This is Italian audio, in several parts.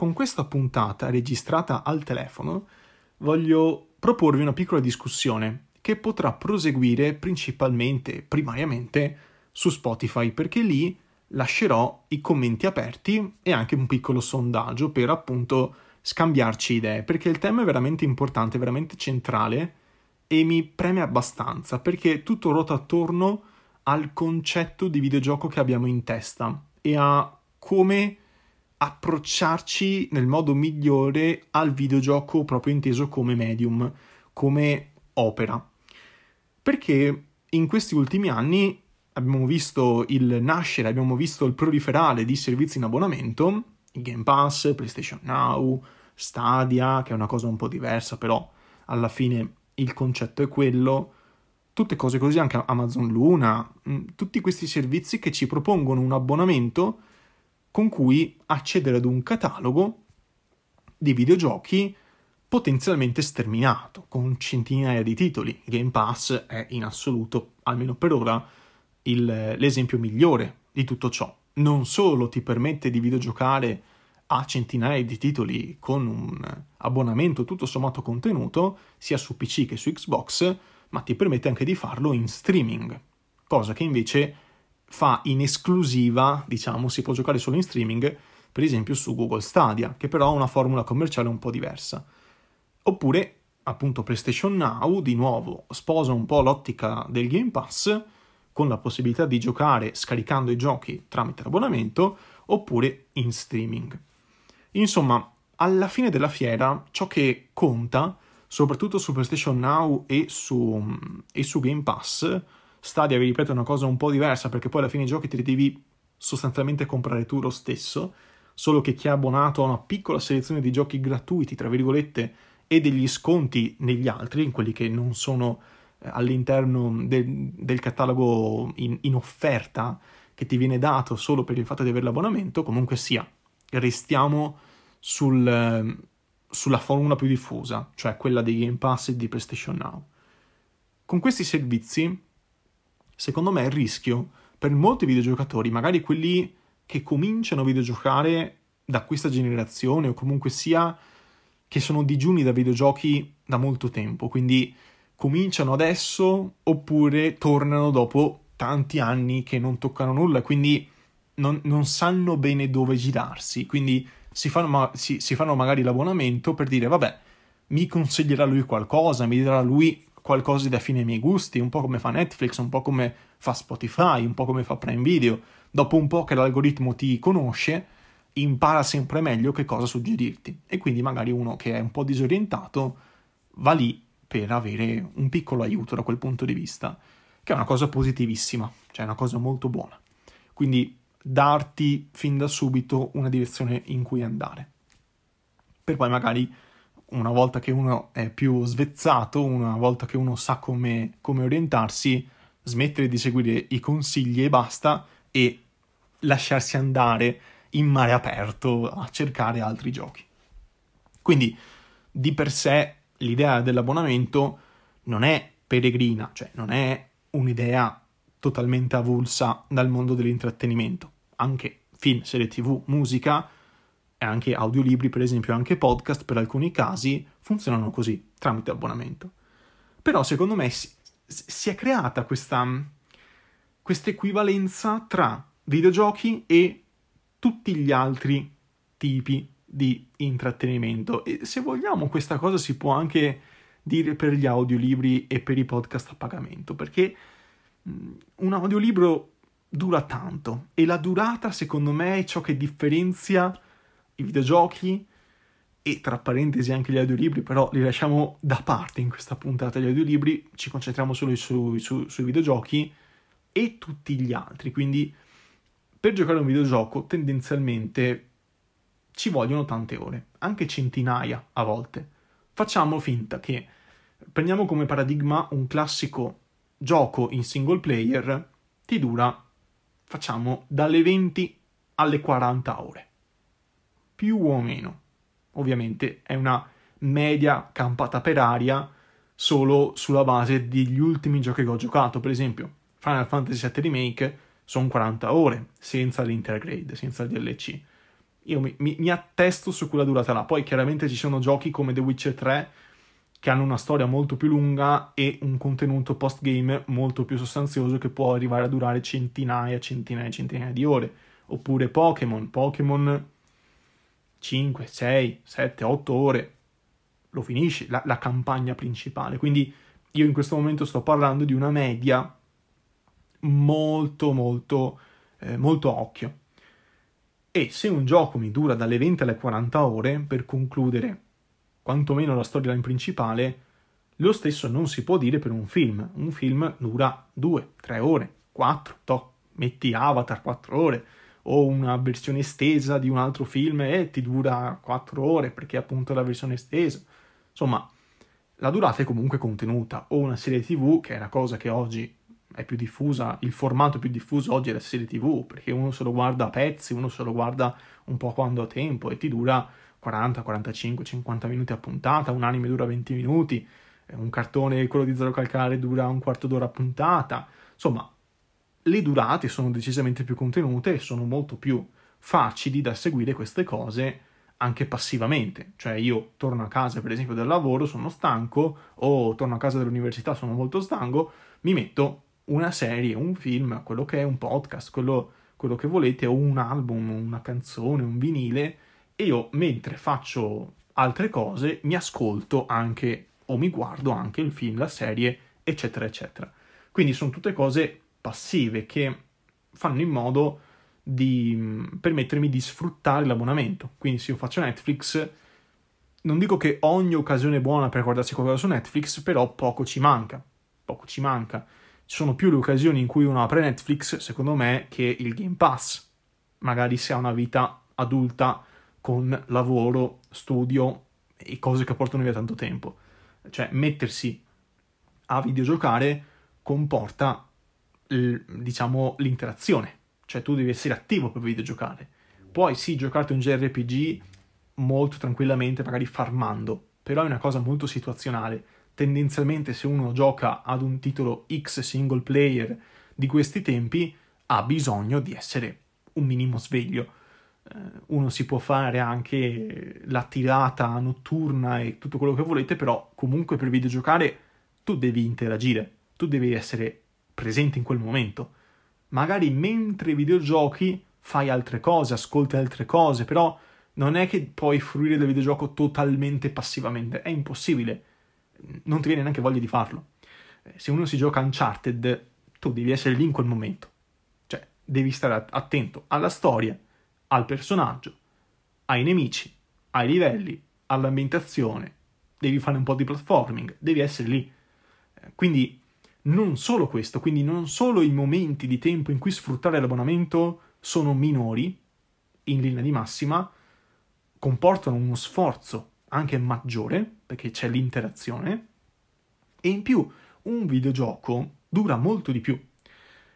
con questa puntata registrata al telefono voglio proporvi una piccola discussione che potrà proseguire principalmente, primariamente, su Spotify, perché lì lascerò i commenti aperti e anche un piccolo sondaggio per appunto scambiarci idee, perché il tema è veramente importante, veramente centrale e mi preme abbastanza, perché tutto ruota attorno al concetto di videogioco che abbiamo in testa e a come approcciarci nel modo migliore al videogioco proprio inteso come medium, come opera. Perché in questi ultimi anni abbiamo visto il nascere, abbiamo visto il proliferare di servizi in abbonamento, Game Pass, PlayStation Now, Stadia, che è una cosa un po' diversa, però alla fine il concetto è quello. Tutte cose così, anche Amazon Luna, mm, tutti questi servizi che ci propongono un abbonamento con cui accedere ad un catalogo di videogiochi potenzialmente sterminato, con centinaia di titoli. Game Pass è in assoluto, almeno per ora, il, l'esempio migliore di tutto ciò. Non solo ti permette di videogiocare a centinaia di titoli con un abbonamento tutto sommato contenuto, sia su PC che su Xbox, ma ti permette anche di farlo in streaming, cosa che invece fa in esclusiva, diciamo, si può giocare solo in streaming, per esempio su Google Stadia, che però ha una formula commerciale un po' diversa. Oppure, appunto, PlayStation Now, di nuovo, sposa un po' l'ottica del Game Pass, con la possibilità di giocare scaricando i giochi tramite l'abbonamento, oppure in streaming. Insomma, alla fine della fiera, ciò che conta, soprattutto su PlayStation Now e su, e su Game Pass, Stadia, vi ripeto, è una cosa un po' diversa perché poi alla fine i giochi te li devi sostanzialmente comprare tu lo stesso, solo che chi è abbonato a una piccola selezione di giochi gratuiti, tra virgolette, e degli sconti negli altri, in quelli che non sono eh, all'interno del, del catalogo in, in, offerta che ti viene dato solo per il fatto di avere l'abbonamento, comunque sia, restiamo sul, sulla formula più diffusa, cioè quella dei Game Pass e di PlayStation Now. Con questi servizi secondo me il rischio per molti videogiocatori, magari quelli che cominciano a videogiocare da questa generazione o comunque sia che sono digiuni da videogiochi da molto tempo, quindi cominciano adesso oppure tornano dopo tanti anni che non toccano nulla, quindi non, non sanno bene dove girarsi, quindi si fanno, si, si fanno magari l'abbonamento per dire vabbè, mi consiglierà lui qualcosa, mi dirà lui qualcosa di affine ai miei gusti, un po' come fa Netflix, un po' come fa Spotify, un po' come fa Prime Video. Dopo un po' che l'algoritmo ti conosce, impara sempre meglio che cosa suggerirti. E quindi magari uno che è un po' disorientato va lì per avere un piccolo aiuto da quel punto di vista, che è una cosa positivissima, cioè una cosa molto buona. Quindi darti fin da subito una direzione in cui andare. Per poi magari una volta che uno è più svezzato, una volta che uno sa come, come orientarsi, smettere di seguire i consigli e basta e lasciarsi andare in mare aperto a cercare altri giochi. Quindi di per sé l'idea dell'abbonamento non è peregrina, cioè non è un'idea totalmente avulsa dal mondo dell'intrattenimento. Anche film, serie tv, musica anche audiolibri, per esempio, anche podcast per alcuni casi funzionano così, tramite abbonamento. Però secondo me si, si è creata questa, equivalenza tra videogiochi e tutti gli altri tipi di intrattenimento. E se vogliamo, questa cosa si può anche dire per gli audiolibri e per i podcast a pagamento, perché un audiolibro dura tanto e la durata, secondo me, è ciò che differenzia i videogiochi e tra parentesi anche gli audiolibri, però li lasciamo da parte in questa puntata gli audiolibri, ci concentriamo solo su, su, sui videogiochi e tutti gli altri. Quindi per giocare un videogioco tendenzialmente ci vogliono tante ore, anche centinaia a volte. Facciamo finta che prendiamo come paradigma un classico gioco in single player, ti dura, facciamo, dalle 20 alle 40 ore più o meno. Ovviamente è una media campata per aria solo sulla base degli ultimi giochi che ho giocato. Per esempio, Final Fantasy VII Remake sono 40 ore senza l'intergrade, senza il DLC. io mi, mi, mi, attesto su quella durata là. Poi chiaramente ci sono giochi come The Witcher 3 che hanno una storia molto più lunga e un contenuto post-game molto più sostanzioso che può arrivare a durare centinaia, centinaia, centinaia di ore. Oppure Pokémon, Pokémon 5, 6, 7, 8 ore, lo finisci, la, la campagna principale. Quindi io in questo momento sto parlando di una media molto, molto, eh, molto occhio. E se un gioco mi dura dalle 20 alle 40 ore, per concludere quantomeno la storyline principale, lo stesso non si può dire per un film. Un film dura 2, 3 ore, 4, to, metti Avatar 4 ore, o una versione estesa di un altro film e ti dura 4 ore perché è appunto la versione estesa. Insomma, la durata è comunque contenuta, o una serie TV, che è la cosa che oggi è più diffusa, il formato più diffuso oggi è la serie TV, perché uno se lo guarda a pezzi, uno se lo guarda un po' quando ha tempo e ti dura 40, 45, 50 minuti a puntata, un anime dura 20 minuti, eh, un cartone, quello di Zero Calcare, dura un quarto d'ora a puntata. Insomma, le durate sono decisamente più contenute e sono molto più facili da seguire queste cose anche passivamente, cioè io torno a casa per esempio dal lavoro, sono stanco o torno a casa dall'università, sono molto stanco, mi metto una serie, un film, quello che è un podcast, quello, quello che volete, o un album, una canzone, un vinile, e io mentre faccio altre cose mi ascolto anche o mi guardo anche il film, la serie, eccetera, eccetera. Quindi sono tutte cose passive che fanno in modo di permettermi di sfruttare l'abbonamento. Quindi se io faccio Netflix, non dico che ogni occasione è buona per guardarsi qualcosa su Netflix, però poco ci manca. Poco ci manca ci sono più le occasioni in cui uno apre Netflix, secondo me, che il Game Pass. Magari se ha una vita adulta con lavoro, studio e cose che portano via tanto tempo. Cioè, mettersi a videgiocare comporta, diciamo, l'interazione. Cioè, tu devi essere attivo per videgiocare. Puoi sì giocarti un JRPG molto tranquillamente, magari farmando, però è una cosa molto situazionale tendenzialmente se uno gioca ad un titolo X single player di questi tempi ha bisogno di essere un minimo sveglio. Eh, uno si può fare anche la tirata notturna e tutto quello che volete, però comunque per videgiocare tu devi interagire, tu devi essere presente in quel momento. Magari mentre videogiochi fai altre cose, ascolti altre cose, però non è che puoi fruire del videogioco totalmente passivamente, è impossibile non ti viene neanche voglia di farlo. Eh, se uno si gioca Uncharted, tu devi essere lì in quel momento. Cioè, devi stare attento alla storia, al personaggio, ai nemici, ai livelli, all'ambientazione. Devi fare un po' di platforming, devi essere lì. Eh, quindi non solo questo, quindi non solo i momenti di tempo in cui sfruttare l'abbonamento sono minori, in linea di massima, comportano uno sforzo anche maggiore, perché c'è l'interazione, e in più un videogioco dura molto di più.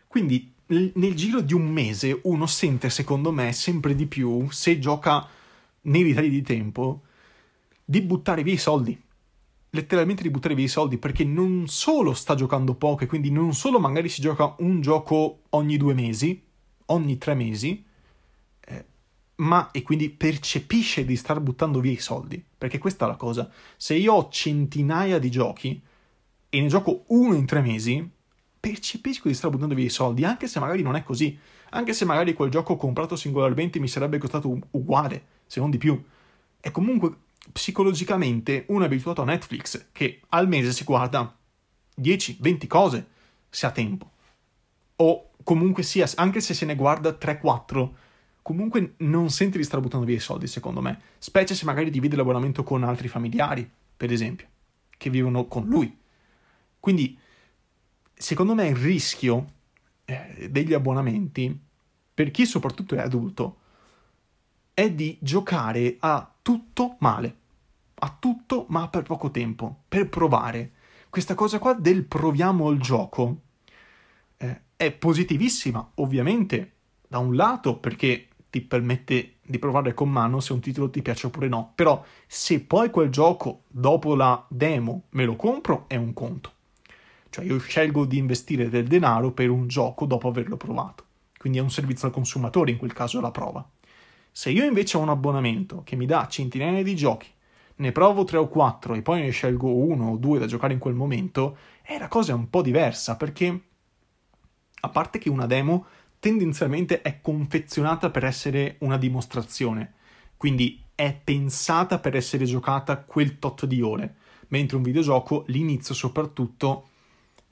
Quindi nel giro di un mese uno sente, secondo me, sempre di più, se gioca nei ritagli di tempo, di buttare via i soldi. Letteralmente di buttare via i soldi, perché non solo sta giocando poco, e quindi non solo magari si gioca un gioco ogni due mesi, ogni tre mesi, ma e quindi percepisce di star buttando via i soldi. Perché questa è la cosa. Se io ho centinaia di giochi e ne gioco uno in tre mesi, percepisco di star buttando via i soldi, anche se magari non è così. Anche se magari quel gioco comprato singolarmente mi sarebbe costato uguale, se non di più. E comunque psicologicamente uno è abituato a Netflix, che al mese si guarda 10-20 cose, se ha tempo. O comunque sia, anche se se ne guarda 3-4 comunque non senti di stare buttando via i soldi, secondo me. Specie se magari divide l'abbonamento con altri familiari, per esempio, che vivono con lui. Quindi, secondo me, il rischio eh, degli abbonamenti, per chi soprattutto è adulto, è di giocare a tutto male. A tutto, ma per poco tempo, per provare. Questa cosa qua del proviamo il gioco eh, è positivissima, ovviamente, da un lato perché ti permette di provare con mano se un titolo ti piace oppure no. Però se poi quel gioco dopo la demo me lo compro è un conto. Cioè io scelgo di investire del denaro per un gioco dopo averlo provato. Quindi è un servizio al consumatore in quel caso la prova. Se io invece ho un abbonamento che mi dà centinaia di giochi, ne provo 3 o 4 e poi ne scelgo uno o due da giocare in quel momento, eh, la cosa è un po' diversa perché, a parte che una demo tendenzialmente è confezionata per essere una dimostrazione, quindi è pensata per essere giocata quel tot di ore, mentre un videogioco l'inizio soprattutto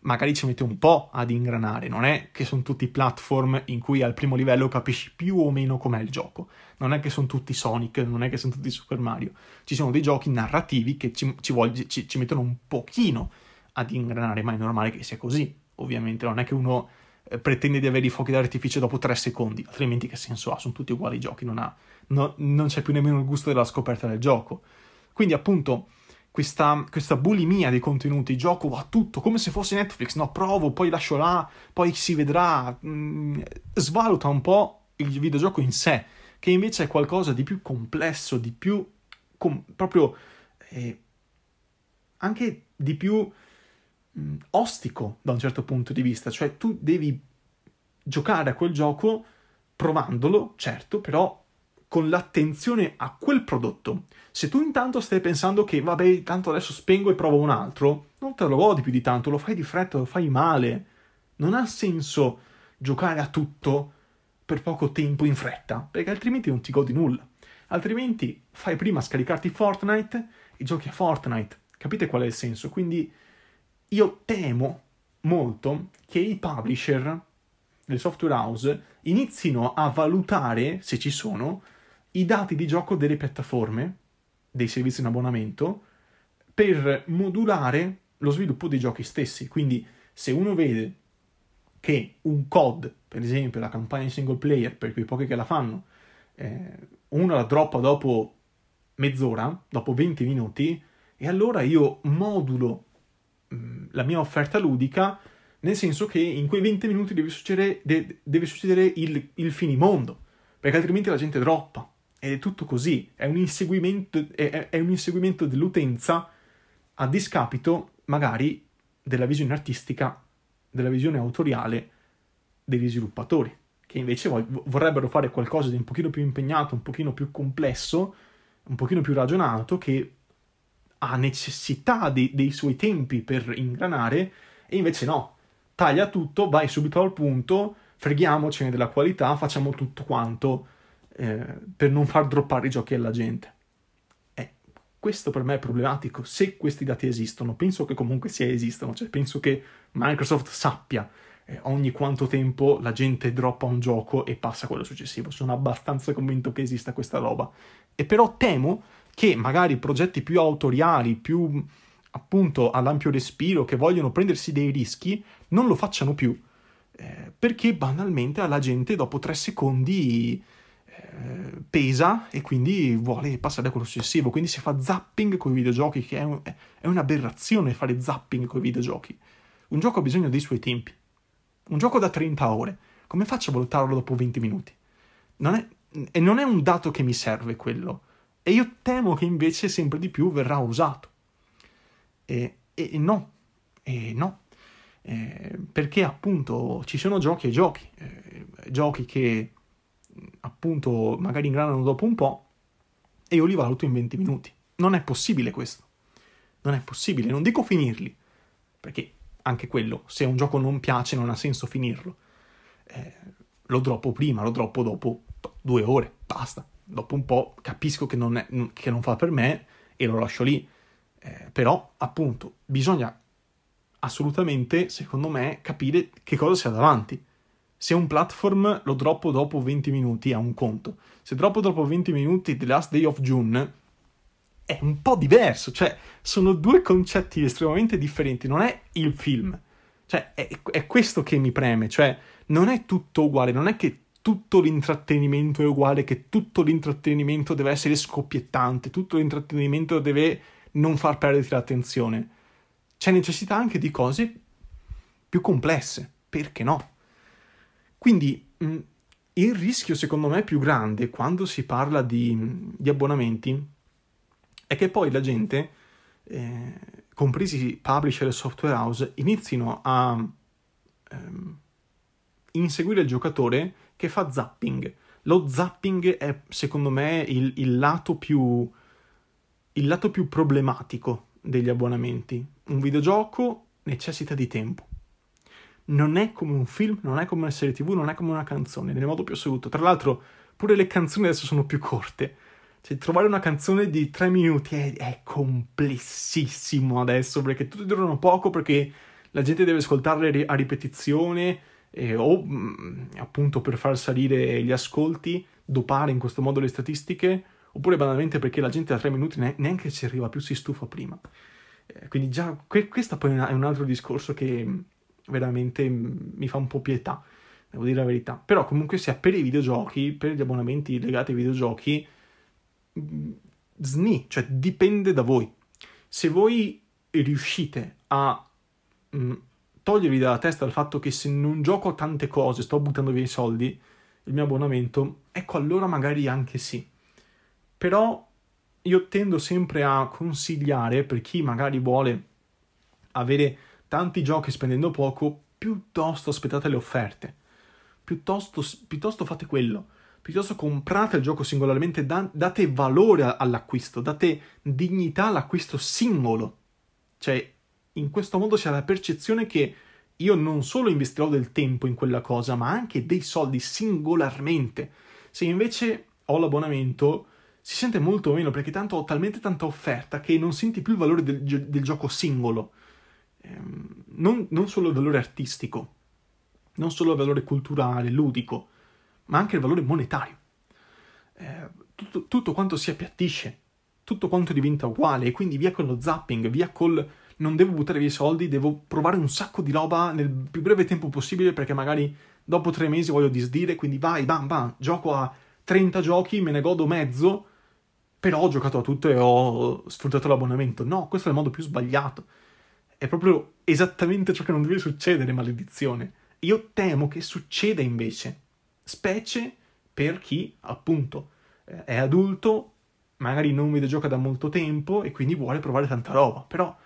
magari ci mette un po' ad ingranare, non è che sono tutti platform in cui al primo livello capisci più o meno com'è il gioco, non è che sono tutti Sonic, non è che sono tutti Super Mario, ci sono dei giochi narrativi che ci, ci, voglio, ci, ci mettono un pochino ad ingranare, ma è normale che sia così, ovviamente, non è che uno eh, pretende di avere i fuochi d'artificio dopo tre secondi, altrimenti che senso ha? Sono tutti uguali i giochi, non, ha, no, non c'è più nemmeno il gusto della scoperta del gioco. Quindi appunto questa, questa, bulimia dei contenuti, gioco a tutto, come se fosse Netflix, no, provo, poi lascio là, poi si vedrà, mm, svaluta un po' il videogioco in sé, che invece è qualcosa di più complesso, di più com- proprio eh, anche di più mh, mm, ostico da un certo punto di vista, cioè tu devi giocare a quel gioco provandolo, certo, però con l'attenzione a quel prodotto. Se tu intanto stai pensando che vabbè, tanto adesso spengo e provo un altro, non te lo godi più di tanto, lo fai di fretta, lo fai male. Non ha senso giocare a tutto per poco tempo in fretta, perché altrimenti non ti godi nulla. Altrimenti fai prima scaricarti Fortnite e giochi a Fortnite. Capite qual è il senso? Quindi io temo molto che i publisher, le software house, inizino a valutare, se ci sono, i dati di gioco delle piattaforme, dei servizi in abbonamento, per modulare lo sviluppo dei giochi stessi. Quindi se uno vede che un COD, per esempio, la campagna single player, per quei pochi che la fanno, eh, uno la droppa dopo mezz'ora, dopo 20 minuti, e allora io modulo mh, mm, la mia offerta ludica nel senso che in quei 20 minuti deve succedere, de- deve succedere il, il finimondo, perché altrimenti la gente droppa. Ed è tutto così, è un inseguimento, è, è un inseguimento dell'utenza a discapito magari della visione artistica, della visione autoriale degli sviluppatori, che invece vorrebbero fare qualcosa di un pochino più impegnato, un pochino più complesso, un pochino più ragionato, che ha necessità di, dei suoi tempi per ingranare, e invece no, taglia tutto, vai subito al punto, freghiamocene della qualità, facciamo tutto quanto eh, per non far droppare i giochi alla gente. Eh, questo per me è problematico, se questi dati esistono, penso che comunque sia esistono, cioè penso che Microsoft sappia eh, ogni quanto tempo la gente droppa un gioco e passa a quello successivo, sono abbastanza convinto che esista questa roba. E però temo che magari progetti più autoriali, più appunto all'ampio respiro, che vogliono prendersi dei rischi, non lo facciano più. Eh, perché banalmente alla gente dopo tre secondi pesa e quindi vuole passare a quello successivo, quindi si fa zapping con i videogiochi, che è, un, è un'aberrazione fare zapping con i videogiochi. Un gioco ha bisogno dei suoi tempi. Un gioco da 30 ore, come faccio a valutarlo dopo 20 minuti? Non è, e non è un dato che mi serve quello. E io temo che invece sempre di più verrà usato. E, e no, e no. Eh, perché appunto ci sono giochi e giochi, eh, giochi che appunto magari ingranano dopo un po' e io li valuto in 20 minuti. Non è possibile questo. Non è possibile, non dico finirli, perché anche quello, se un gioco non piace non ha senso finirlo. Eh, lo droppo prima, lo droppo dopo due ore, basta. Dopo un po' capisco che non, è, che non fa per me e lo lascio lì. Eh, però, appunto, bisogna assolutamente, secondo me, capire che cosa si davanti. Se un platform lo droppo dopo 20 minuti è un conto. Se droppo dopo 20 minuti The Last Day of June è un po' diverso, cioè sono due concetti estremamente differenti, non è il film. Cioè è, è questo che mi preme, cioè non è tutto uguale, non è che tutto l'intrattenimento è uguale, che tutto l'intrattenimento deve essere scoppiettante, tutto l'intrattenimento deve non far perdere l'attenzione. C'è necessità anche di cose più complesse, perché no? Quindi mh, mm, il rischio secondo me più grande quando si parla di, di abbonamenti è che poi la gente, eh, compresi publisher e software house, inizino a ehm, inseguire il giocatore che fa zapping. lo zapping è secondo me il, il, lato più, il lato più problematico degli abbonamenti. Un videogioco necessita di tempo. Non è come un film, non è come una serie tv, non è come una canzone, nel modo più assoluto. Tra l'altro, pure le canzoni adesso sono più corte. Cioè, trovare una canzone di tre minuti è, è complessissimo adesso, perché tutti durano poco, perché la gente deve ascoltarle a ripetizione, eh, o mm, appunto per far salire gli ascolti, dopare in questo modo le statistiche, oppure banalmente perché la gente a tre minuti ne- neanche ci arriva più, si stufa prima. Eh, quindi già que- questo poi è un altro discorso che veramente mi fa un po' pietà, devo dire la verità. Però comunque sia per i videogiochi, per gli abbonamenti legati ai videogiochi, sni, cioè dipende da voi. Se voi riuscite a togliervi dalla testa il fatto che se non gioco tante cose, sto buttando via i soldi, il mio abbonamento, ecco allora magari anche sì. Però io tendo sempre a consigliare per chi magari vuole avere tanti giochi spendendo poco, piuttosto aspettate le offerte. Piuttosto, piuttosto fate quello. Piuttosto comprate il gioco singolarmente, da, date valore all'acquisto, date dignità all'acquisto singolo. Cioè, in questo modo ha la percezione che io non solo investirò del tempo in quella cosa, ma anche dei soldi singolarmente. Se invece ho l'abbonamento, si sente molto meno perché tanto ho talmente tanta offerta che non senti più il valore del, del gioco singolo. Ehm, non, non, solo il valore artistico, non solo il valore culturale, ludico, ma anche il valore monetario. Eh, tutto, tutto quanto si appiattisce, tutto quanto diventa uguale, e quindi via con lo zapping, via col non devo buttare via i soldi, devo provare un sacco di roba nel più breve tempo possibile perché magari dopo tre mesi voglio disdire, quindi vai, bam, bam, gioco a 30 giochi, me ne godo mezzo, però ho giocato a tutto e ho sfruttato l'abbonamento. No, questo è il modo più sbagliato. È proprio esattamente ciò che non deve succedere, maledizione. Io temo che succeda invece, specie per chi, appunto, eh, è adulto, magari non videogioca da molto tempo e quindi vuole provare tanta roba, però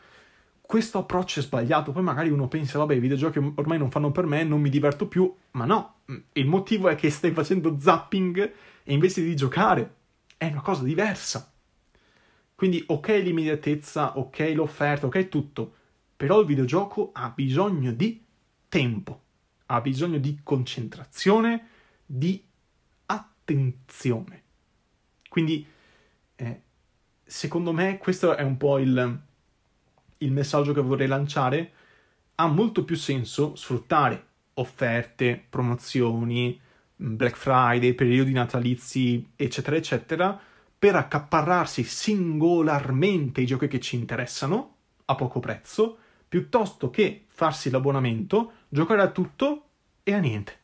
questo approccio è sbagliato. Poi magari uno pensa, vabbè, i videogiochi ormai non fanno per me, non mi diverto più, ma no, il motivo è che stai facendo zapping e invece di giocare è una cosa diversa. Quindi ok l'immediatezza, ok l'offerta, ok tutto, però il videogioco ha bisogno di tempo, ha bisogno di concentrazione, di attenzione. Quindi, eh, secondo me, questo è un po' il, il messaggio che vorrei lanciare, ha molto più senso sfruttare offerte, promozioni, Black Friday, periodi natalizi, eccetera, eccetera, per accaparrarsi singolarmente i giochi che ci interessano a poco prezzo, piuttosto che farsi l'abbonamento, giocare a tutto e a niente.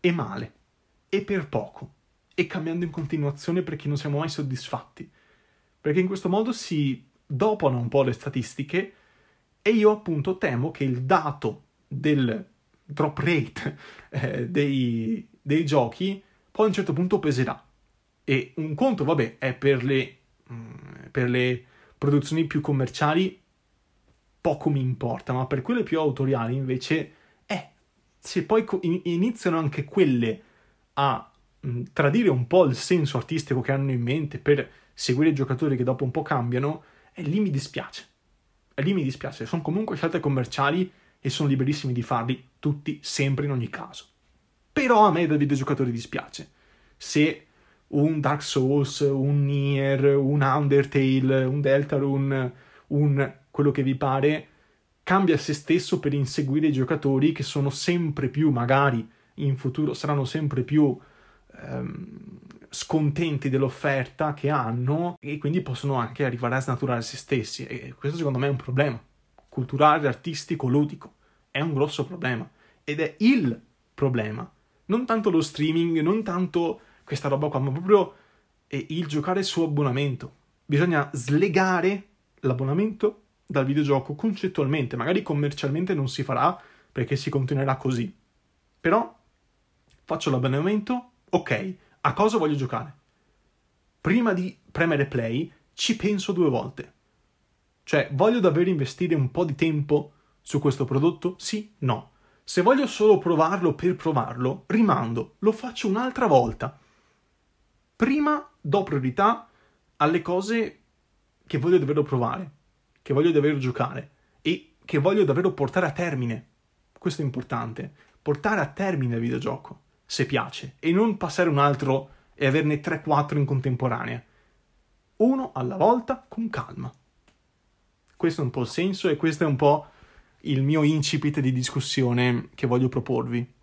E male. E per poco. E cambiando in continuazione perché non siamo mai soddisfatti. Perché in questo modo si dopano un po' le statistiche e io appunto temo che il dato del drop rate eh, dei, dei, giochi poi a un certo punto peserà. E un conto, vabbè, è per le, mm, per le produzioni più commerciali poco mi importa, ma per quelle più autoriali invece, eh, se poi iniziano anche quelle a tradire un po' il senso artistico che hanno in mente per seguire i giocatori che dopo un po' cambiano, e lì mi dispiace. E lì mi dispiace. Sono comunque scelte commerciali e sono liberissimi di farli tutti, sempre, in ogni caso. Però a me da videogiocatore dispiace. Se un Dark Souls, un Nier, un Undertale, un Deltarune, un quello che vi pare, cambia se stesso per inseguire i giocatori che sono sempre più, magari in futuro saranno sempre più ehm, scontenti dell'offerta che hanno e quindi possono anche arrivare a snaturare se stessi. E questo secondo me è un problema culturale, artistico, ludico. È un grosso problema. Ed è il problema. Non tanto lo streaming, non tanto questa roba qua, ma proprio il giocare su abbonamento. Bisogna slegare l'abbonamento dal videogioco concettualmente, magari commercialmente non si farà perché si continuerà così però faccio l'abbonamento, ok a cosa voglio giocare. Prima di premere play ci penso due volte. Cioè, voglio davvero investire un po' di tempo su questo prodotto? Sì? No. Se voglio solo provarlo per provarlo, rimando, lo faccio un'altra volta. Prima do priorità alle cose che voglio davvero provare, che voglio davvero giocare e che voglio davvero portare a termine. Questo è importante, portare a termine il videogioco, se piace, e non passare un altro e averne 3-4 in contemporanea. Uno alla volta con calma. Questo è un po' il senso e questo è un po' il mio incipit di discussione che voglio proporvi.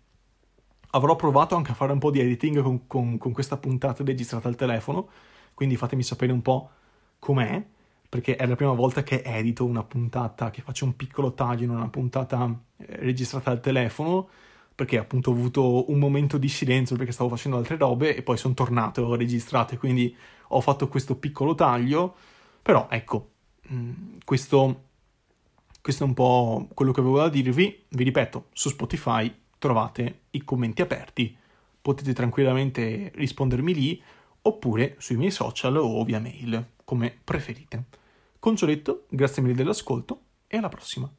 Avrò provato anche a fare un po' di editing con, con, con questa puntata registrata al telefono, quindi fatemi sapere un po' com'è, perché è la prima volta che edito una puntata, che faccio un piccolo taglio in una puntata eh, registrata al telefono, perché appunto ho avuto un momento di silenzio perché stavo facendo altre robe e poi sono tornato e ho registrato quindi ho fatto questo piccolo taglio, però ecco, mh, questo questo è un po' quello che avevo da dirvi. Vi ripeto, su Spotify trovate i commenti aperti, potete tranquillamente rispondermi lì oppure sui miei social o via mail, come preferite. Con ciò detto, grazie mille dell'ascolto e alla prossima.